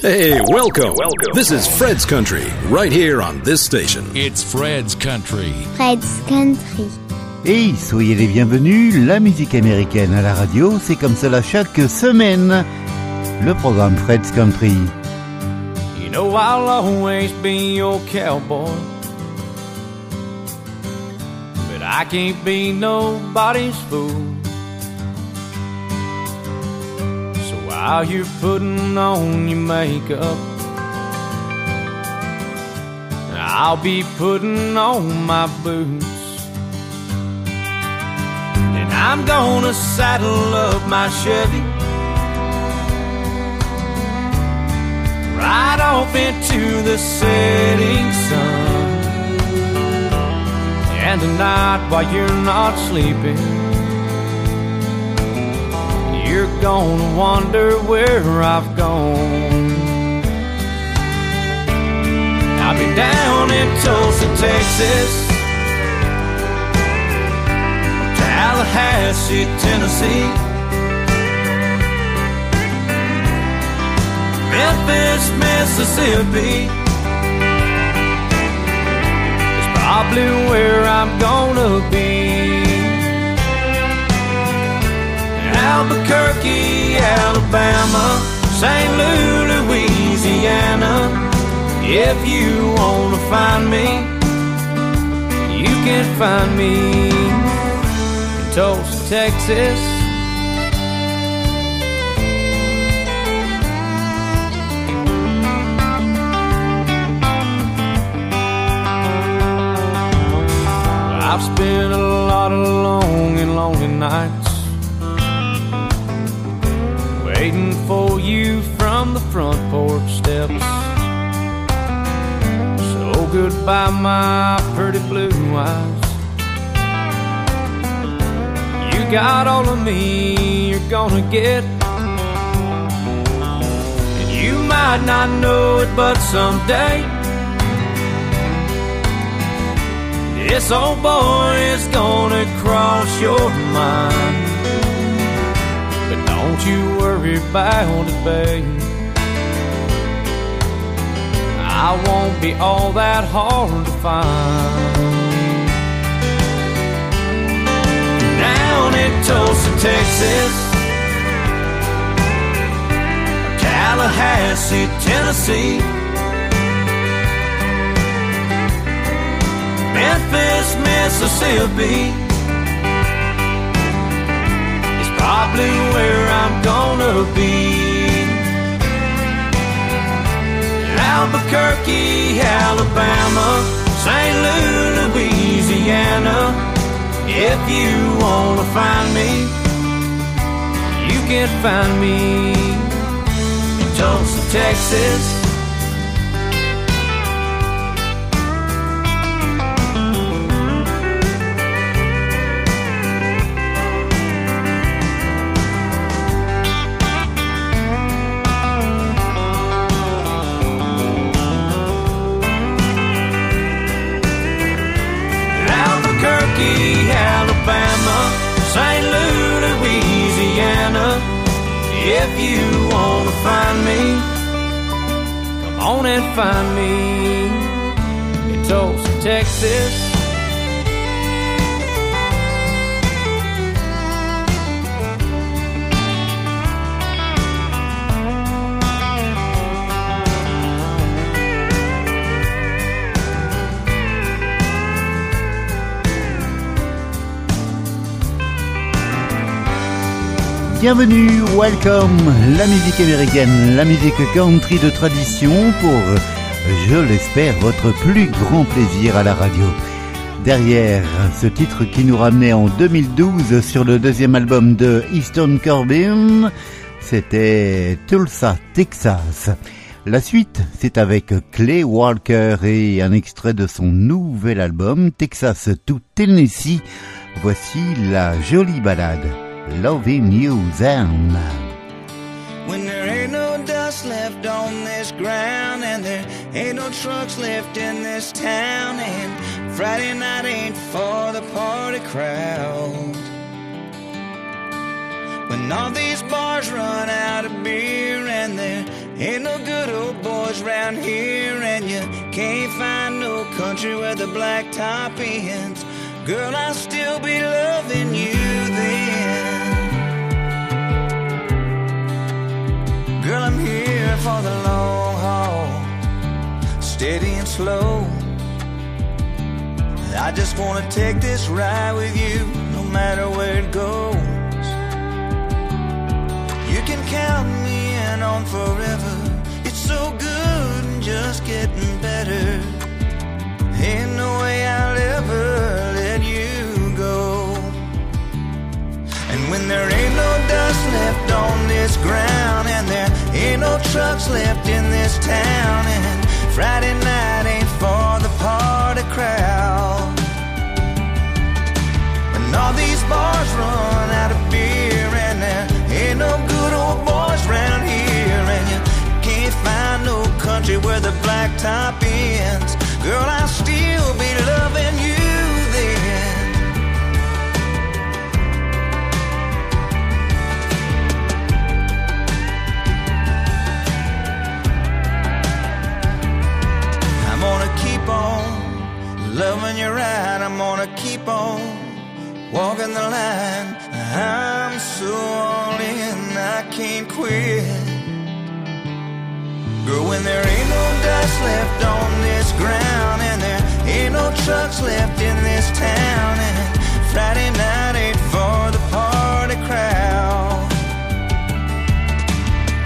Hey, welcome. Welcome. This is Fred's Country, right here on this station. It's Fred's Country. Fred's Country. Et soyez les bienvenus, la musique américaine à la radio, c'est comme cela chaque semaine. Le programme Fred's Country. You know I'll always be your cowboy. But I can't be nobody's fool. While you're putting on your makeup, I'll be putting on my boots. And I'm gonna saddle up my Chevy. Right off into the setting sun. And tonight, while you're not sleeping, gonna wonder where I've gone. I'll be down in Tulsa, Texas. Tallahassee, Tennessee. Memphis, Mississippi is probably where I'm gonna be. Albuquerque, Alabama, St. Louis, Louisiana. If you wanna find me, you can find me in Tulsa, Texas. I've spent Goodbye, my pretty blue eyes. You got all of me you're gonna get. And you might not know it, but someday. This old boy is gonna cross your mind. But don't you worry about it, babe. I won't be all that hard to find. Down in Tulsa, Texas, Tallahassee, Tennessee. Memphis, Mississippi is probably where I'm gonna be. Albuquerque, Alabama, St. Louis, Louisiana. If you wanna find me, you can find me in Tulsa, Texas. Albuquerque, Alabama, St. Louis, Louisiana. If you wanna find me, come on and find me in Tulsa, Texas. Bienvenue, welcome, la musique américaine, la musique country de tradition pour, je l'espère, votre plus grand plaisir à la radio. Derrière ce titre qui nous ramenait en 2012 sur le deuxième album de Easton Corbin, c'était Tulsa, Texas. La suite, c'est avec Clay Walker et un extrait de son nouvel album Texas to Tennessee. Voici la jolie balade. Loving You Then. When there ain't no dust left on this ground and there ain't no trucks left in this town and Friday night ain't for the party crowd. When all these bars run out of beer and there ain't no good old boys round here, and you can't find no country where the blacktop ends. Girl, I'll still be loving you then. Girl, I'm here for the long haul, steady and slow. I just wanna take this ride with you, no matter where it goes. You can count me in on forever. It's so good and just getting better. Ain't no way I'll ever let you go. And when there ain't no dust left on this ground, ain't no trucks left in this town, and Friday night ain't for the party crowd. And all these bars run out of beer, and there ain't no good old boys round here, and you can't find no country where the blacktop ends. Girl, I'll still be loving loving you right. I'm gonna keep on walking the line. I'm so all in, I can't quit. Girl, when there ain't no dust left on this ground, and there ain't no trucks left in this town, and Friday night ain't for the party crowd.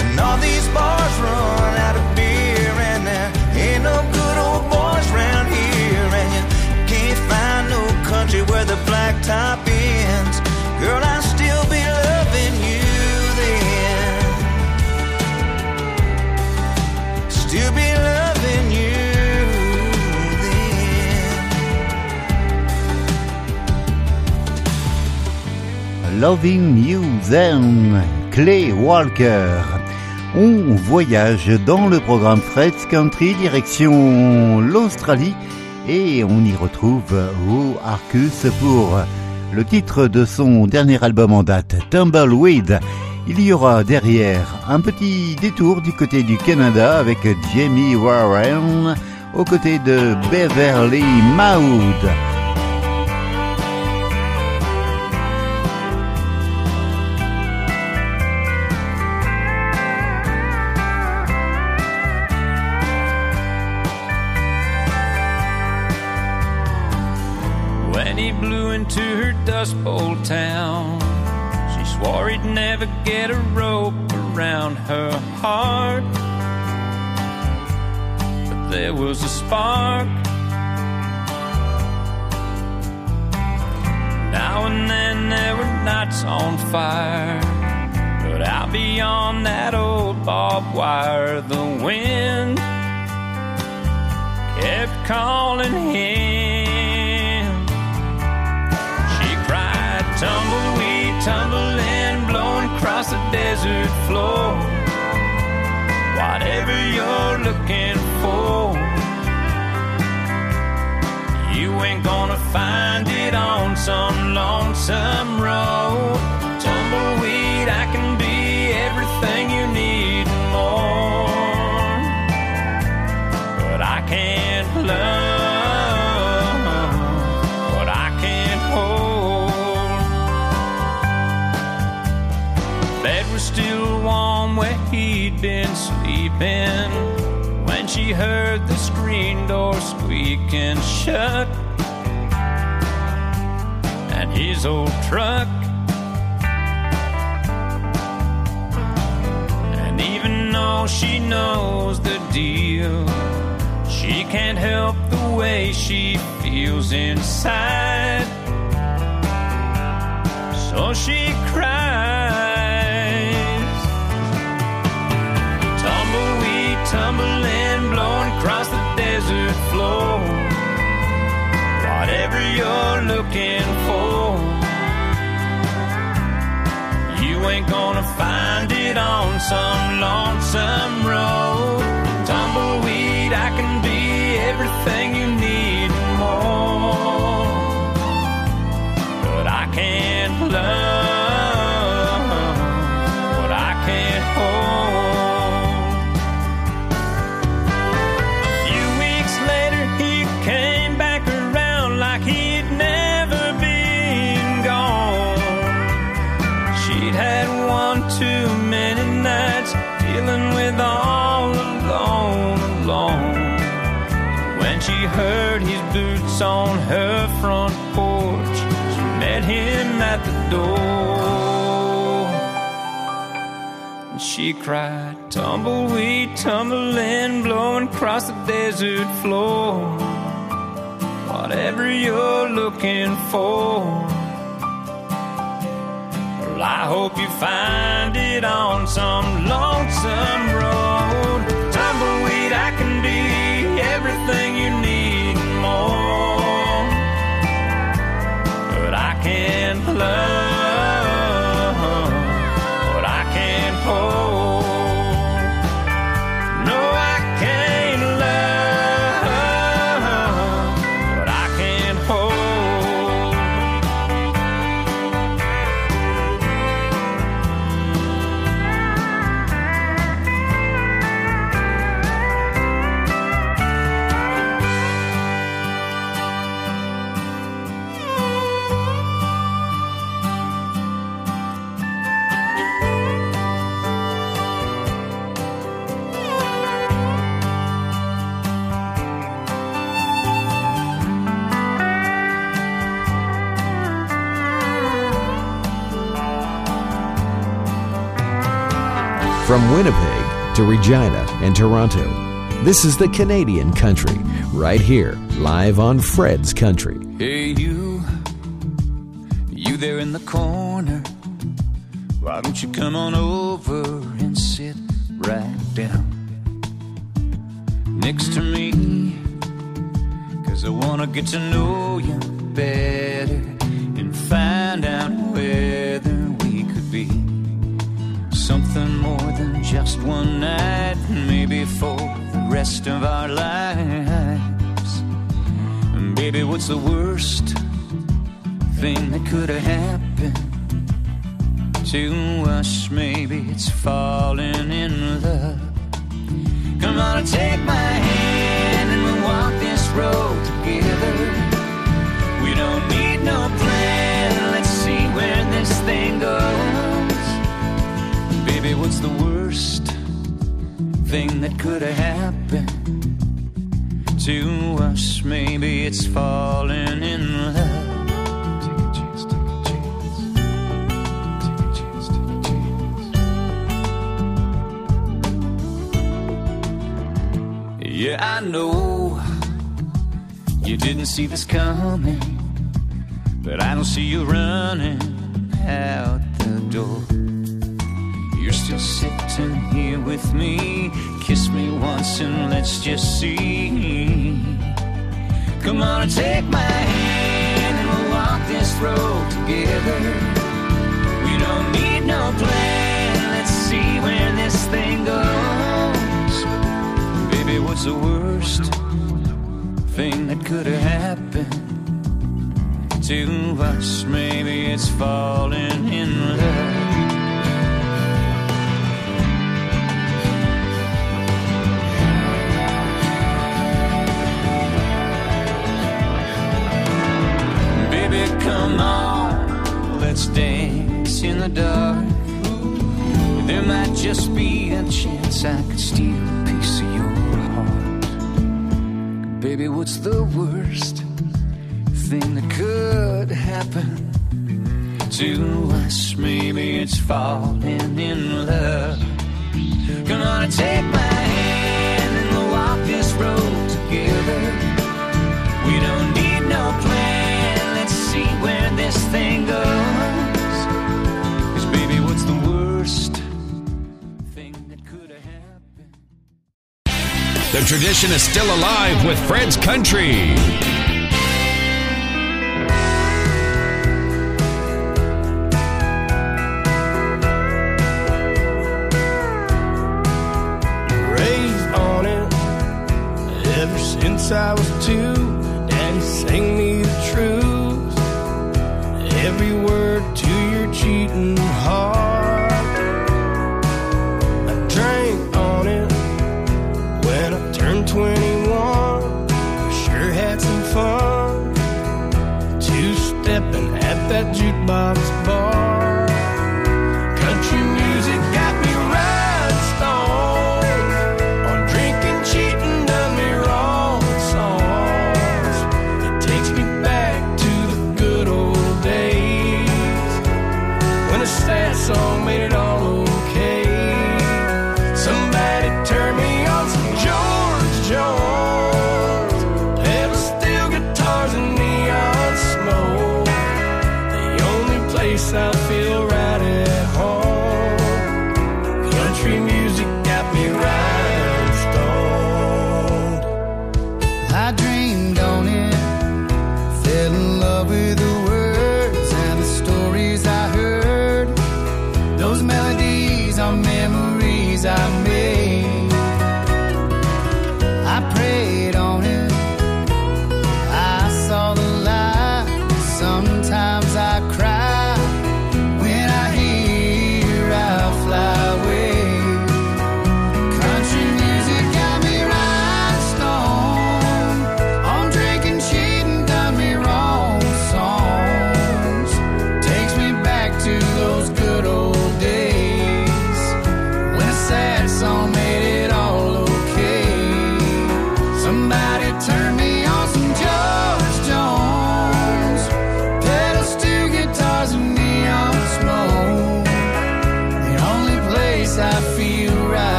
And all these bars run loving you then. Loving You Then, Clay Walker. On voyage dans le programme Fred's Country direction l'Australie et on y retrouve O Arcus pour le titre de son dernier album en date, Tumbleweed. Il y aura derrière un petit détour du côté du Canada avec Jamie Warren aux côtés de Beverly Maud. Dust Bowl town, she swore he'd never get a rope around her heart. But there was a spark. Now and then there were nights on fire. But out beyond that old barbed wire, the wind kept calling him. Tumbling, blowing across the desert floor. Whatever you're looking for, you ain't gonna find it on some lonesome road. Tumbleweed, I can be everything you need and more. But I can't he'd been sleeping when she heard the screen door squeak and shut and his old truck. And even though she knows the deal, she can't help the way she feels inside. So she cries. Tumbling, blowing across the desert floor. Whatever you're looking for, you ain't gonna find it on some lonesome road. Tumbleweed, I can be everything you need and more. But I can't love heard his boots on her front porch. She met him at the door. And she cried, Tumbleweed, tumbling, blowing across the desert floor. Whatever you're looking for. Well, I hope you find it on some lonesome road. From Winnipeg to Regina and Toronto, this is the Canadian country, right here, live on Fred's Country. Hey, you, you there in the corner. Why don't you come on over that could have happened to us? Maybe it's falling in love. Yeah, I know you didn't see this coming, but I don't see you running out the door. You're still sitting here with me. Kiss me once and let's just see. Come on and take my hand and we'll walk this road together. We don't need no plan. Let's see where this thing goes. Baby, what's the worst thing that could have happened to us? Maybe it's falling in love. Come on, let's dance in the dark. There might just be a chance I could steal a piece of your heart. Baby, what's the worst thing that could happen to us? Maybe it's falling in love. And take my hand and we'll walk this road together. Where thing goes. Cause baby, what's the worst thing that could have happened? The tradition is still alive with Fred's Country. raised on it ever since I was heart. I drank on it when I turned 21. Sure had some fun two stepping at that jukebox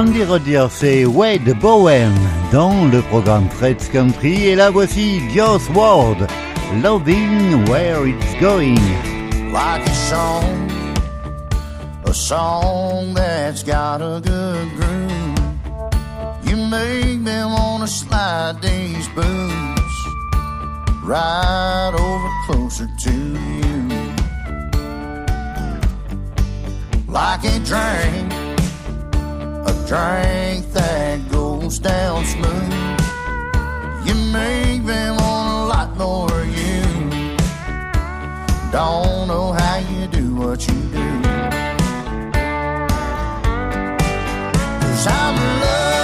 Randy Rogers et Wade Bowen dans le programme Fred's Country et la voici Joss Ward, Loving Where It's Going. like a song, a song that's got a good groove. You make me wanna slide these boots right over closer to you. Like a drink, drink that goes down smooth. You make me want a lot more you. Don't know how you do what you do. Cause I'm loving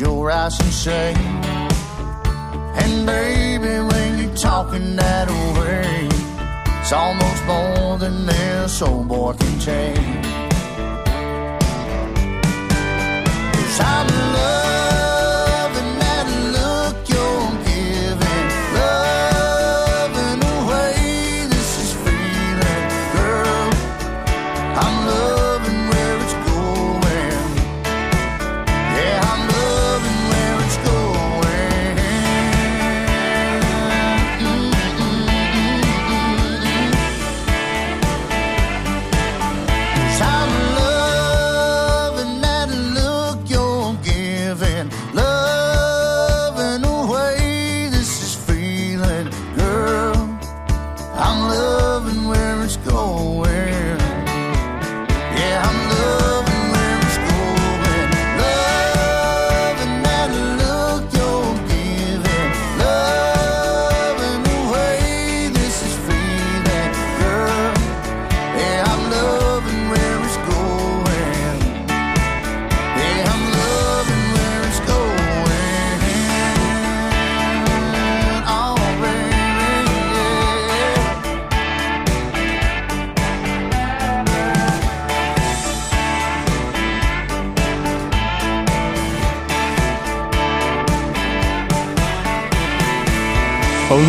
your eyes and say. And baby, when you're talking that way, it's almost more than this old boy can take. Cause I'm loving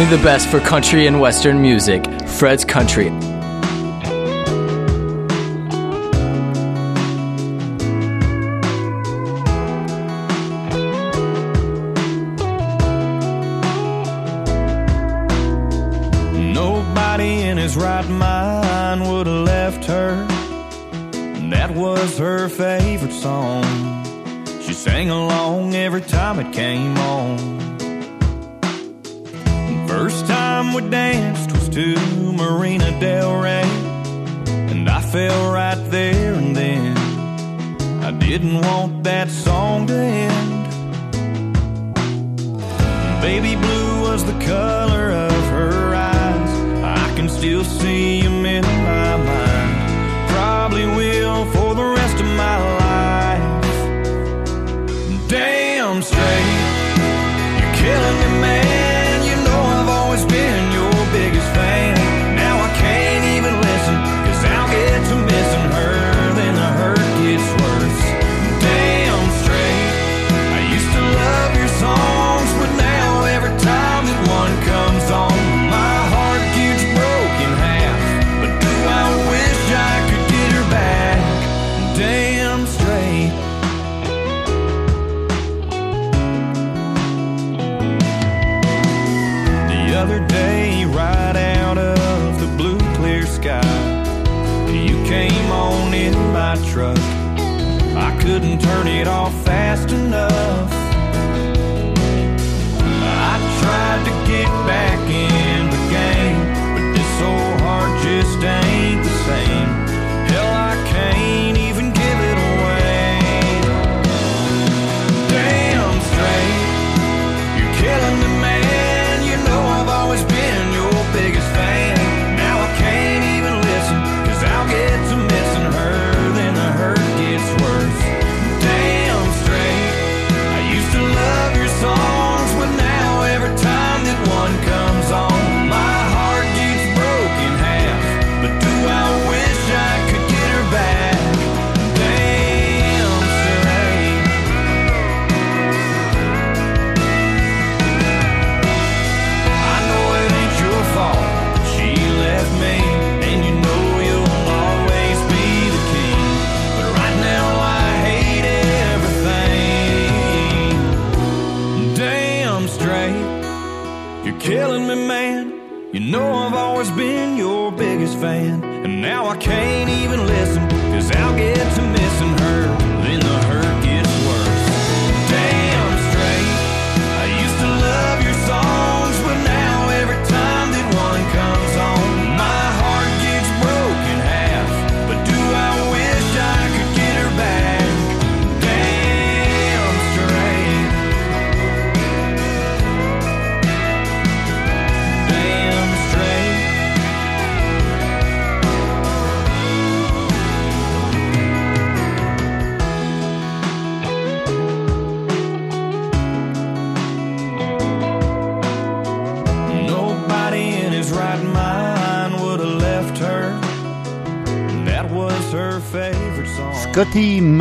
the best for country and western music. Fred's Country. Danced was to Marina Del Rey. And I fell right there and then. I didn't want that song to end. Baby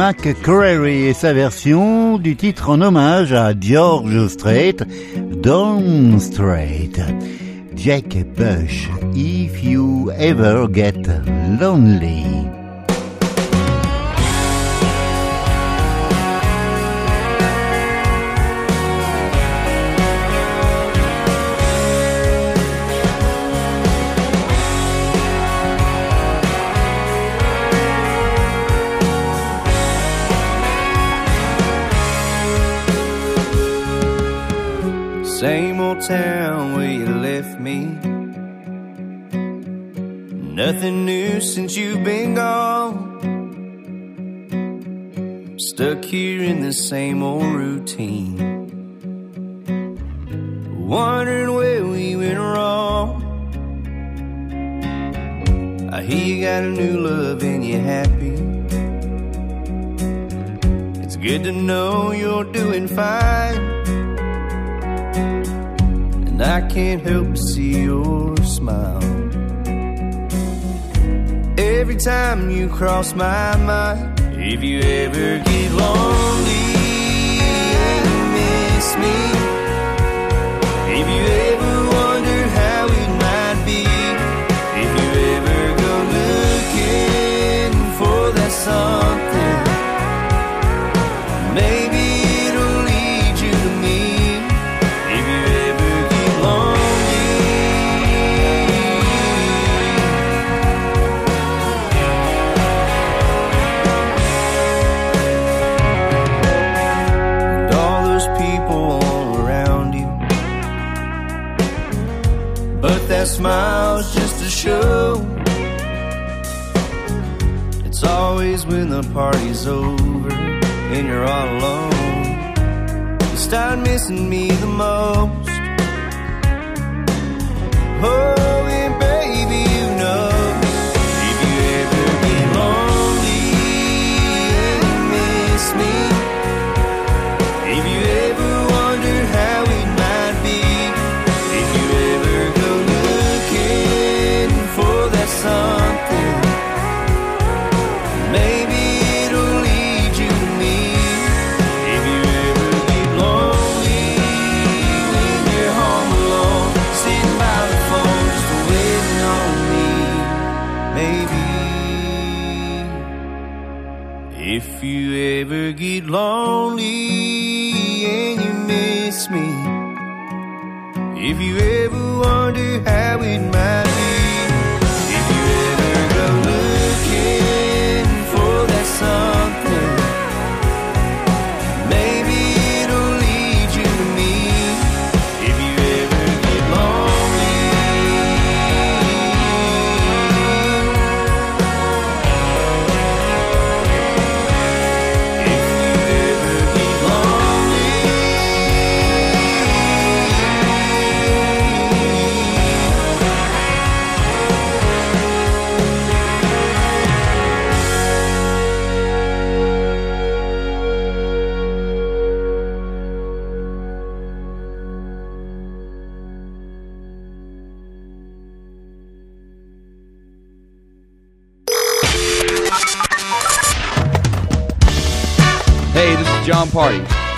Mac Carey et sa version du titre en hommage à George Strait, Down Strait. Jack Bush, If You Ever Get Lonely. Same old town where you left me. Nothing new since you've been gone. Stuck here in the same old routine. Wondering where we went wrong. I hear you got a new love and you're happy. It's good to know you're doing fine and I can't help but see your smile. Every time you cross my mind, if you ever get lonely and miss me, if you ever wonder how it might be, if you ever go looking for that something, maybe. smiles just to show. It's always when the party's over and you're all alone. You start missing me the most. Oh.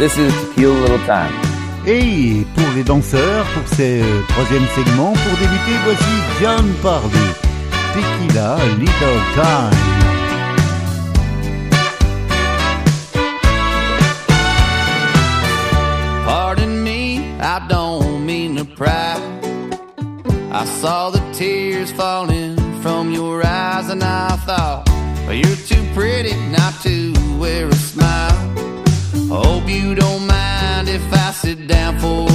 This is Tequila Little Time. Et pour les danseurs, pour ce troisième segment, pour débuter, voici John Pardy. Tequila Little Time. Pardon me, I don't mean to pry. I saw the tears falling from your eyes, and I thought, well, you're too pretty not to wear a smile. Hope you don't mind if I sit down for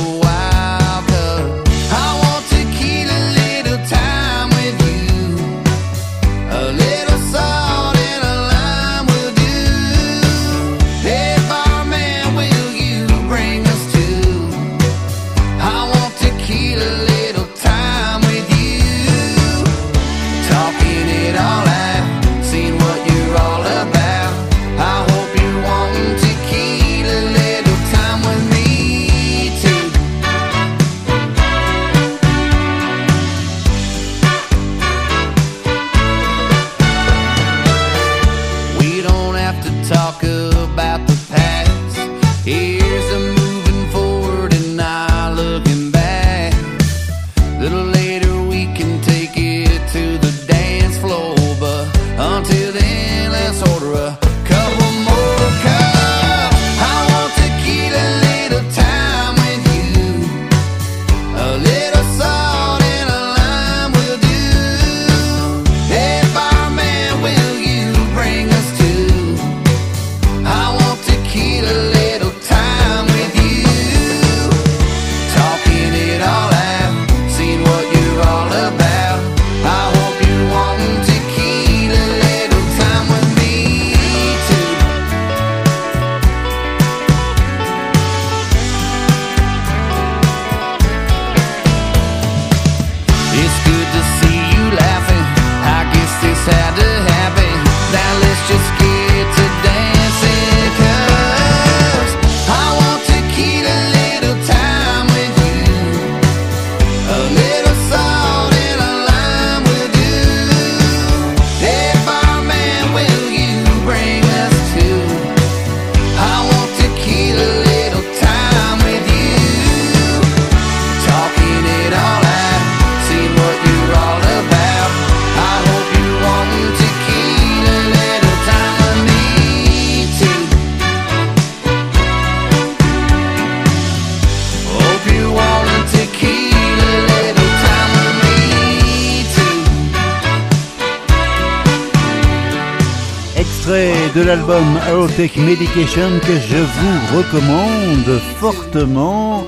l'album Earthquake Medication que je vous recommande fortement.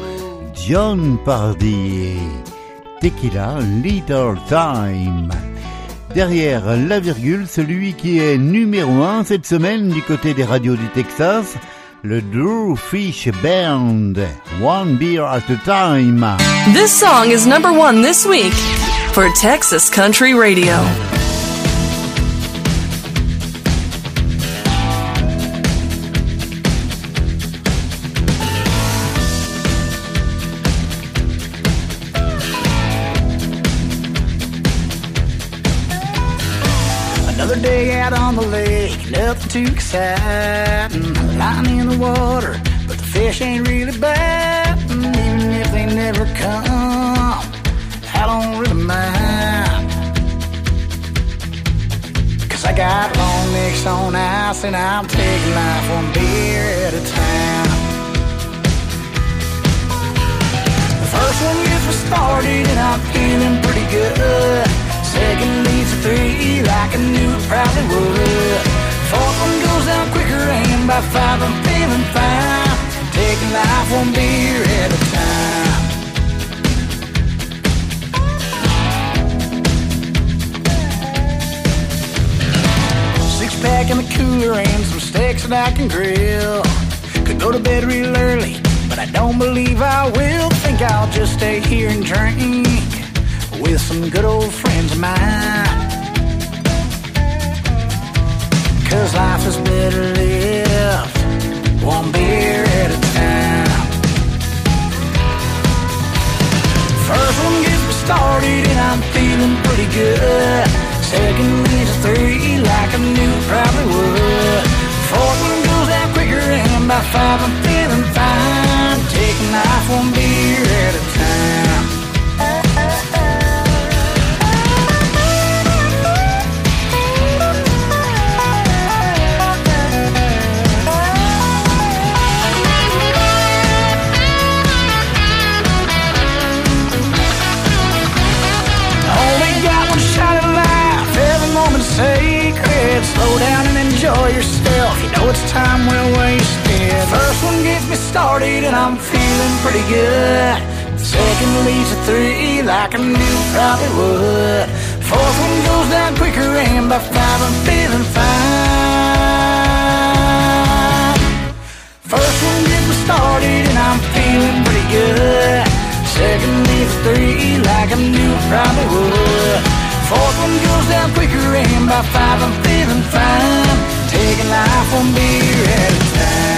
John Pardy Tequila Little Time. Derrière la virgule, celui qui est numéro 1 cette semaine du côté des radios du Texas, le Drew Fish Band, One Beer at a Time. This song is number one this week for Texas Country Radio. up excited, I'm in the water, but the fish ain't really bad. Mm, even if they never come, I don't really mind. Cause I got long necks on ice and I'm taking life one beer at a time. The first one gets me started and I'm feeling pretty good. Second leads to three like I knew it probably would. Fourth one goes down quicker, and by five I'm feeling fine. Taking life one beer at a time. Six pack in the cooler and some steaks that I can grill. Could go to bed real early, but I don't believe I will. Think I'll just stay here and drink with some good old friends of mine. Cause life is better lived one beer at a time. First one gets me started and I'm feeling pretty good. Second leads to three like I knew it probably would. Fourth one goes out quicker and by five I'm feeling fine. Taking life one beer at a time. Slow down and enjoy yourself. You know it's time well wasted. First one gets me started and I'm feeling pretty good. Second leads to three like I knew probably would. Fourth one goes down quicker and by five I'm feeling fine. First one gets me started and I'm feeling pretty good. Second leads to three like I knew probably would. Fourth one goes down quicker and by five I'm feeling fine. Taking life one beer at a time.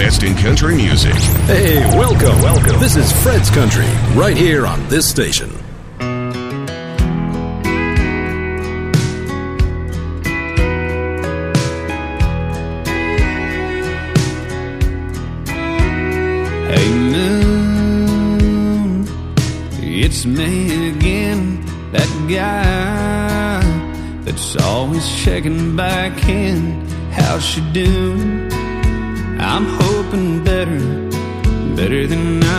Best in country music. Hey, welcome, welcome. This is Fred's Country, right here on this station. Hey moon, it's me again, that guy that's always checking back in. How's she doing? Than I've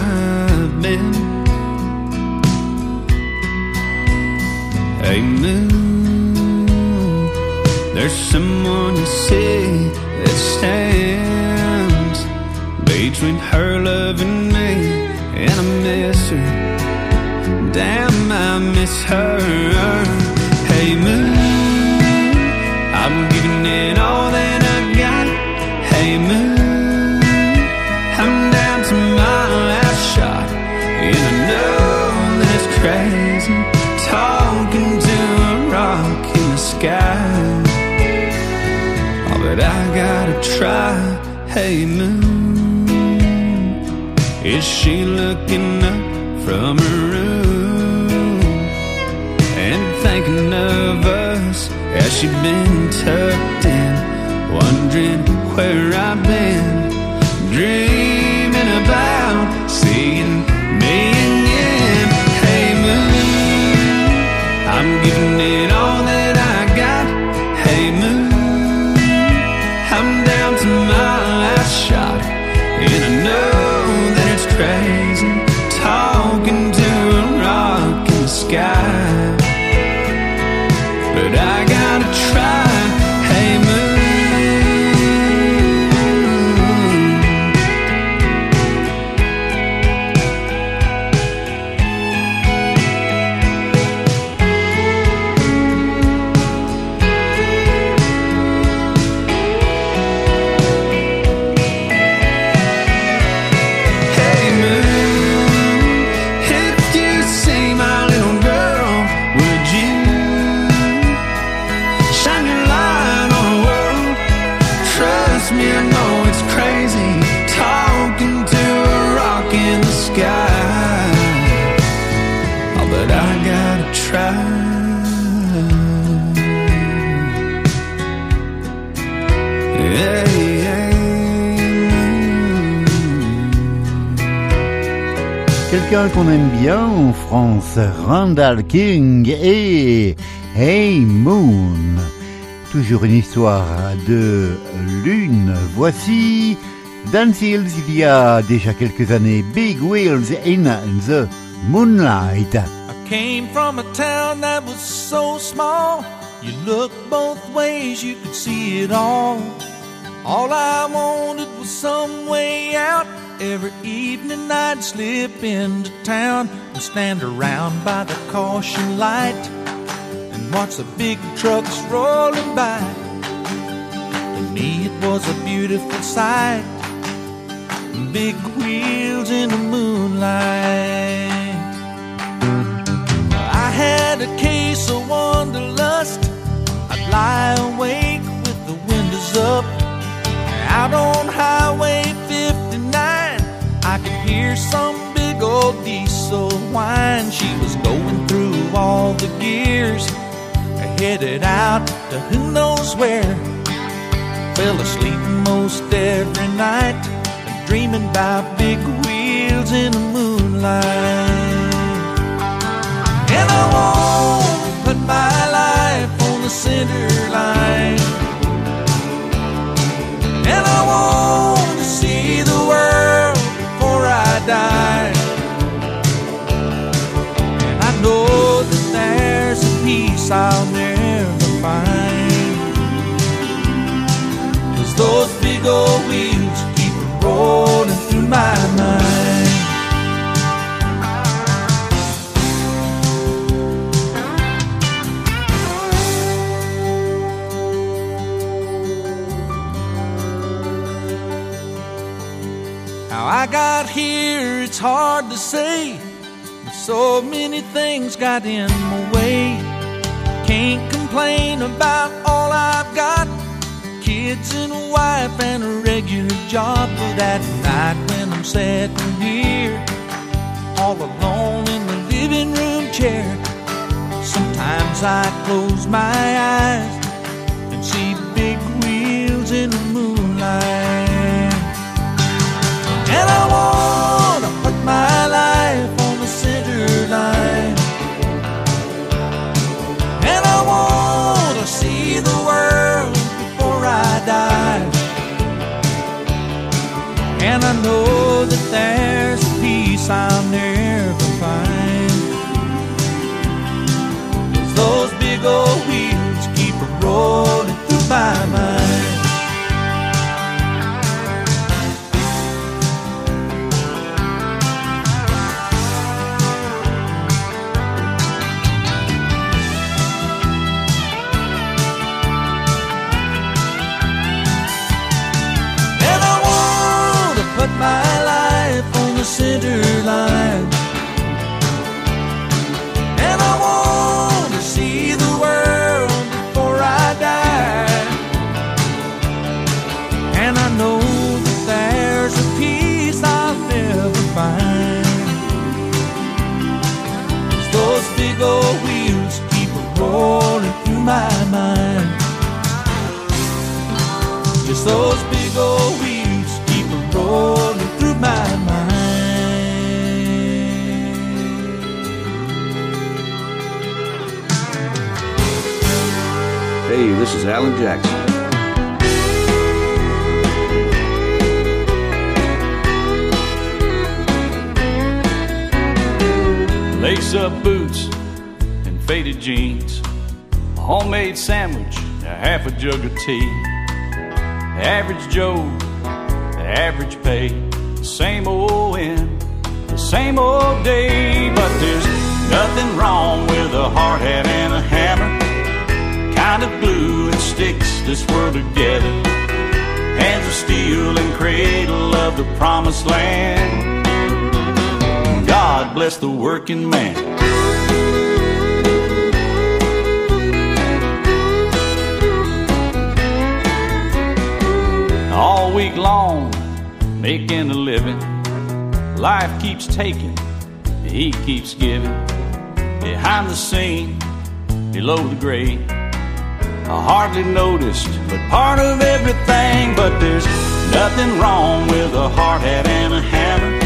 crazy talking to a rock in the sky. Oh, but I gotta try. Hey moon, is she looking up from her room and thinking of us as she been tucked in, wondering where I've been, dreaming about seeing Qu'on aime bien en France, Randall King et Hey Moon. Toujours une histoire de lune. Voici Dan Seals il y a déjà quelques années. Big Wheels in the Moonlight. I came from a town that was so small. You look both ways, you could see it all. All I wanted was some way out. Every evening I'd slip into town and stand around by the caution light and watch the big trucks rolling by. To me it was a beautiful sight. Big wheels in the moonlight. I had a case of wanderlust. I'd lie awake with the windows up. Out on Highway 59, I some big old diesel whine. She was going through all the gears, headed out to who knows where. Fell asleep most every night, dreaming about big wheels in the moonlight. And I won't put my life on the center line. And I want before I die. And I know that there's a peace I'll never find. Cause those big old wheels keep rolling through my mind. How I got here, it's hard to say. But so many things got in my way. Can't complain about all I've got. Kids and a wife and a regular job. But at night when I'm sitting here, all alone in the living room chair, sometimes I close my eyes I wanna put my life on the line. And I wanna see the world before I die. And I know that there's a peace I'll never find. those big old wheels keep rolling through my mind. Center line. And I want to see the world before I die. And I know that there's a peace I'll never those big old wheels keep rolling through my mind. Just those big old wheels keep rolling This is Alan Jackson. Lace up boots and faded jeans, a homemade sandwich, a half a jug of tea. Average Joe, the average pay, the same old end, the same old day. But there's nothing wrong with a hard hat and a hammer, kind of glue and sticks this world together. Hands of steel and cradle of the promised land. God bless the working man. All week long, making a living. Life keeps taking, he keeps giving. Behind the scene, below the grade. I hardly noticed, but part of everything but there's nothing wrong with a hard hat and a hammer.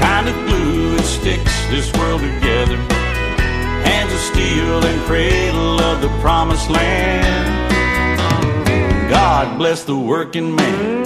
Kind of glue that sticks this world together. Hands of steel and cradle of the promised land. God bless the working man.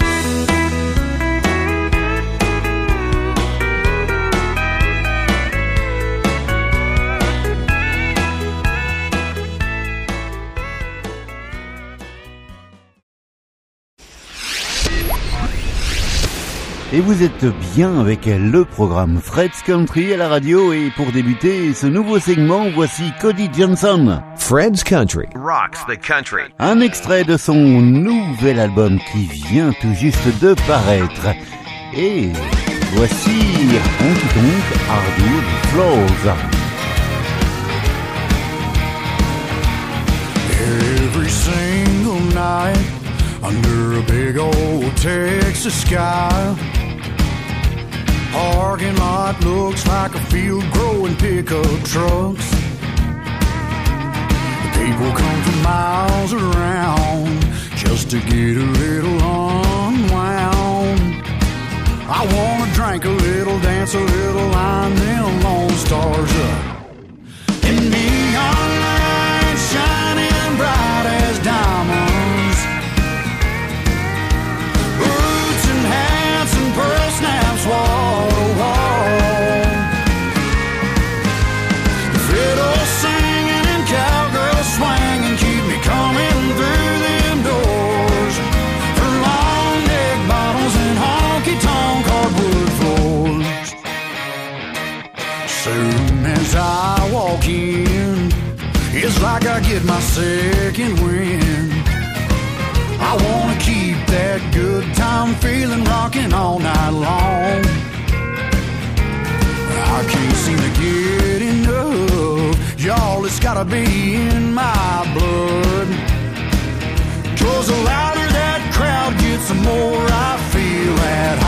Et vous êtes bien avec le programme Fred's Country à la radio et pour débuter ce nouveau segment, voici Cody Johnson. Fred's Country. Rocks the country. Un extrait de son nouvel album qui vient tout juste de paraître. Et voici Honky Tonk Hardwood Floors. Every single night under a big old Texas sky. Parking lot looks like a field growing pickup trucks. People come from miles around just to get a little unwound. I wanna drink a little, dance a little, line them lone stars up. And neon like I get my second wind. I wanna keep that good time feeling rocking all night long. I can't seem to get enough, y'all. It's gotta be in my blood. Cause the louder that crowd gets, the more I feel at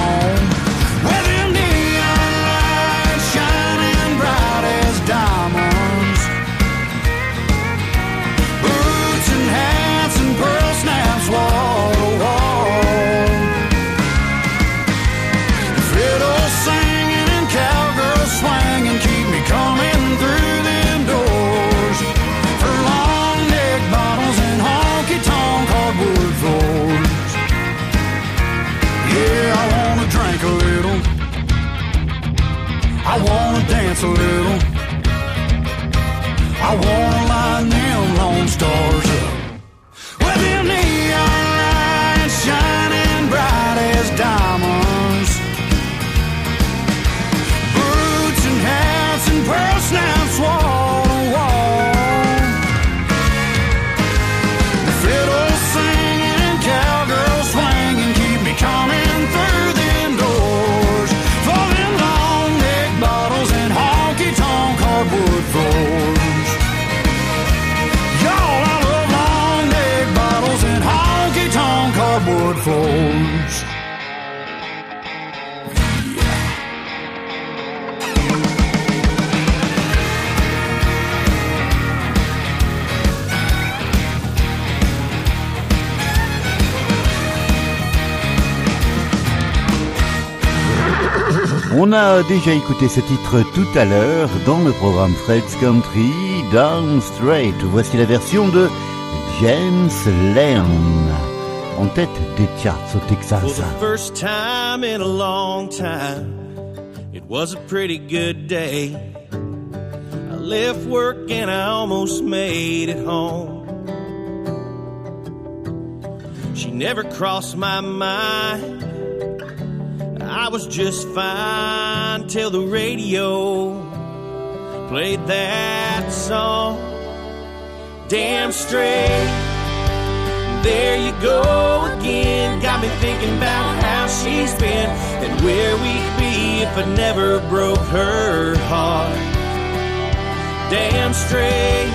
On a déjà écouté ce titre tout à l'heure dans le programme Fred's Country, Down Straight. Voici la version de James Leon, en tête des charts au For Texas. the first time in a long time, it was a pretty good day. I left work and I almost made it home. She never crossed my mind. I was just fine till the radio played that song. Damn straight. There you go again. Got me thinking about how she's been and where we'd be if I never broke her heart. Damn straight.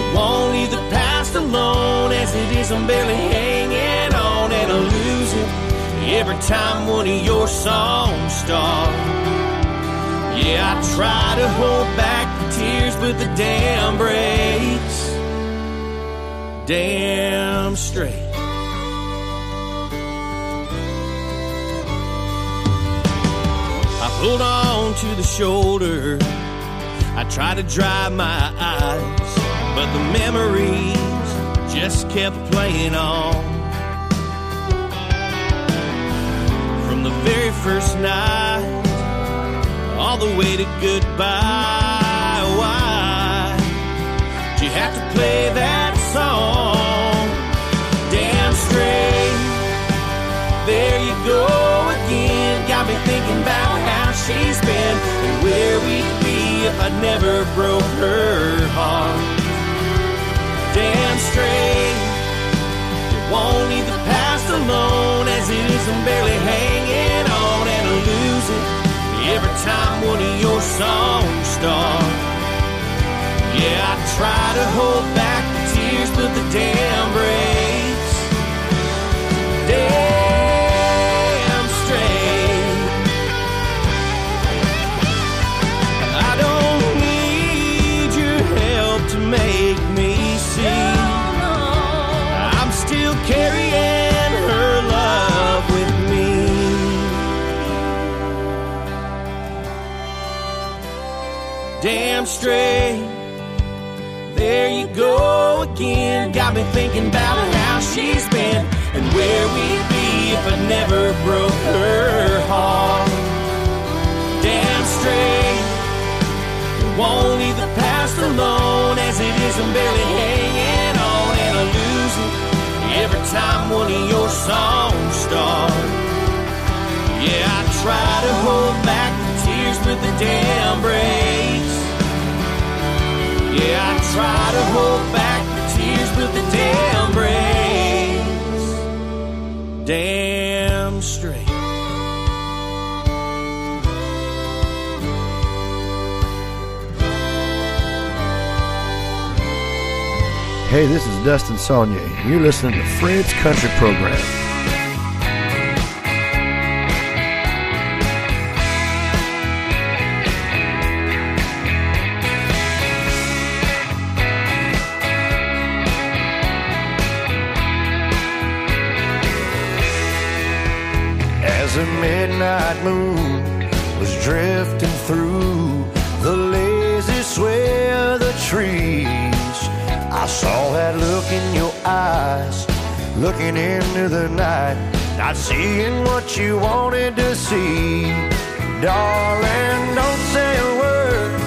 I won't leave the past alone as it is. I'm barely hanging on and I lose it every time one of your songs start. Yeah, I try to hold back the tears, but the dam breaks damn straight. I pulled on to the shoulder. I tried to dry my eyes, but the memories just kept playing on. From the very first night, all the way to goodbye. Why do you have to play that song? Damn straight, there you go again. Got me thinking about how she's been and where we'd be if I never broke her heart. Damn straight, you won't leave the past alone is. I'm barely hanging on and I lose it every time one of your songs start. Yeah, I try to hold back the tears, but the dam breaks. Straight. There you go again. Got me thinking about how she's been and where we'd be if I never broke her heart. Damn straight. Won't leave the past alone as it is. I'm barely hanging on and I lose it every time one of your songs starts. Yeah, I try to hold back the tears, but the dam breaks. Yeah, I try to hold back the tears, but the dam breaks. Damn straight. Hey, this is Dustin Sonnier, and you're listening to Fred's Country Program. Midnight moon was drifting through the lazy sway of the trees, I saw that look in your eyes, looking into the night, not seeing what you wanted to see. Darling, don't say a word.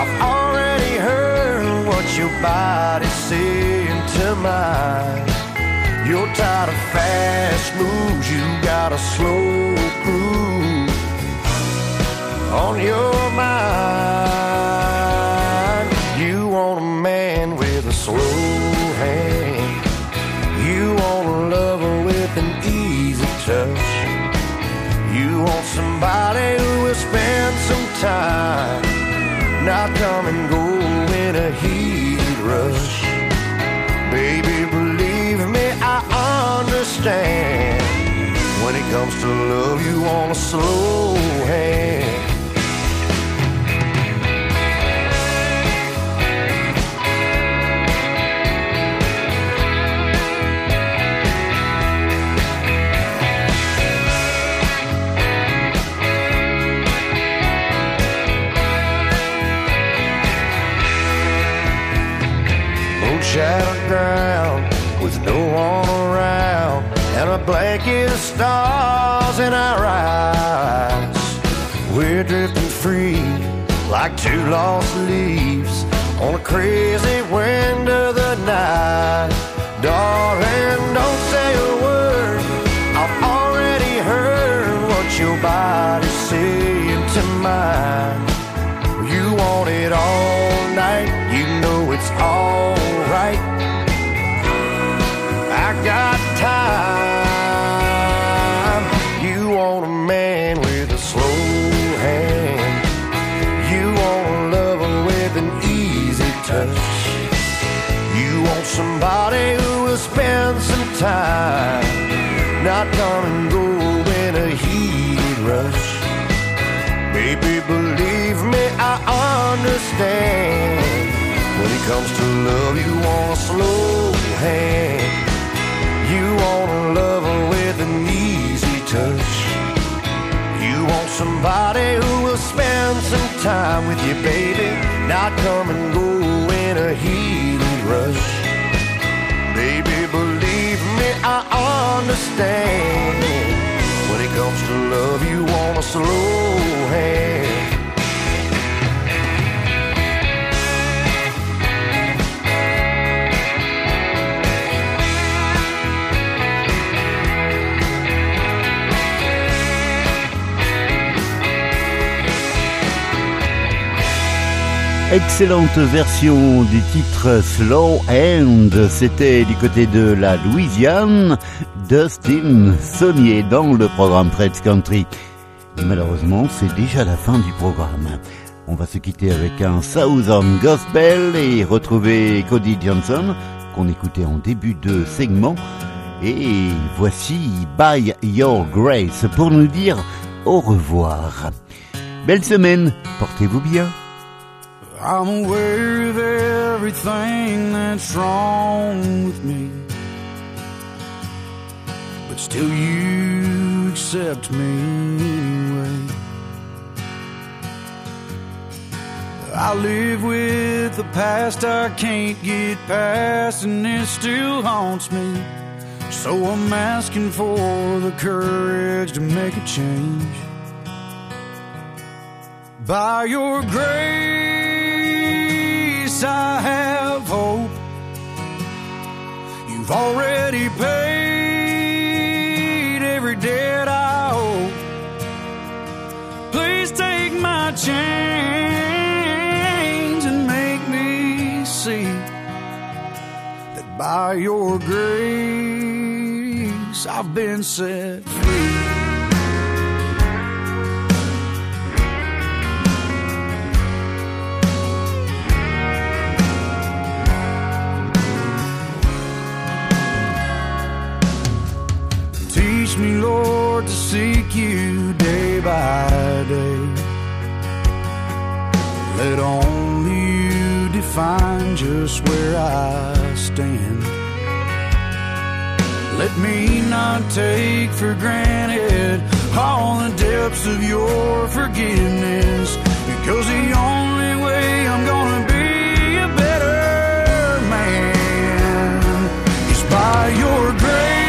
I've already heard what your body's saying to mine. You're tired of fast moves, you got a slow groove on your mind. You want a man with a slow hand. You want a lover with an easy touch. You want somebody who will spend some time, not come and go in a heat understand. When it comes to love, you want a slow hand. Shadowed ground of stars in our eyes. We're drifting free like two lost leaves on a crazy wind of the night. Darling, don't say a word. I've already heard what your body's saying to mine. You want it all night, you know it's alright. I got time. You, baby, not come and go in a heated rush. Baby, believe me, I understand. When it comes to love, you want a slow Excellente version du titre Slow Hand, c'était du côté de la Louisiane, Dustin Saunier dans le programme Fred's Country. Et malheureusement, c'est déjà la fin du programme. On va se quitter avec un Southern Gospel et retrouver Cody Johnson, qu'on écoutait en début de segment. Et voici By Your Grace pour nous dire au revoir. Belle semaine, portez-vous bien. I'm aware of everything that's wrong with me. But still, you accept me anyway. I live with the past I can't get past, and it still haunts me. So I'm asking for the courage to make a change. By your grace, I have hope. You've already paid every debt I owe. Please take my chains and make me see that by your grace, I've been set free. Me, Lord, to seek you day by day. Let only you define just where I stand. Let me not take for granted all the depths of your forgiveness. Because the only way I'm gonna be a better man is by your grace.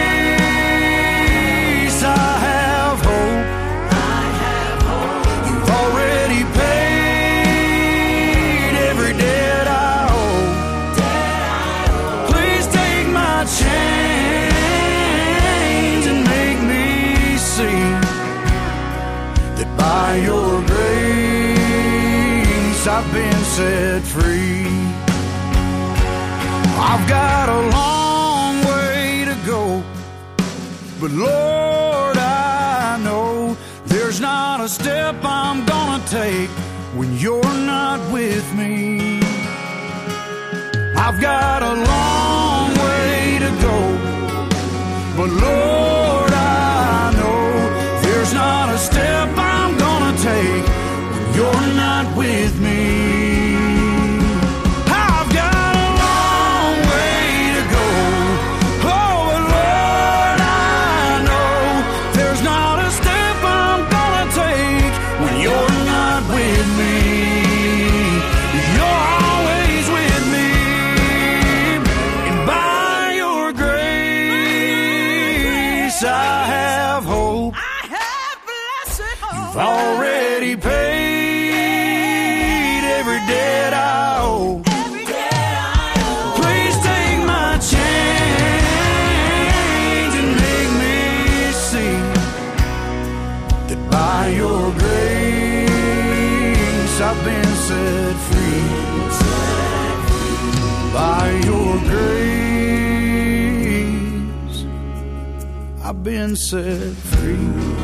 By your grace I've been set free. I've got a long way to go, but Lord, I know there's not a step I'm gonna take when you're not with me. I've got a long way to go, but Lord, I know there's not been set free.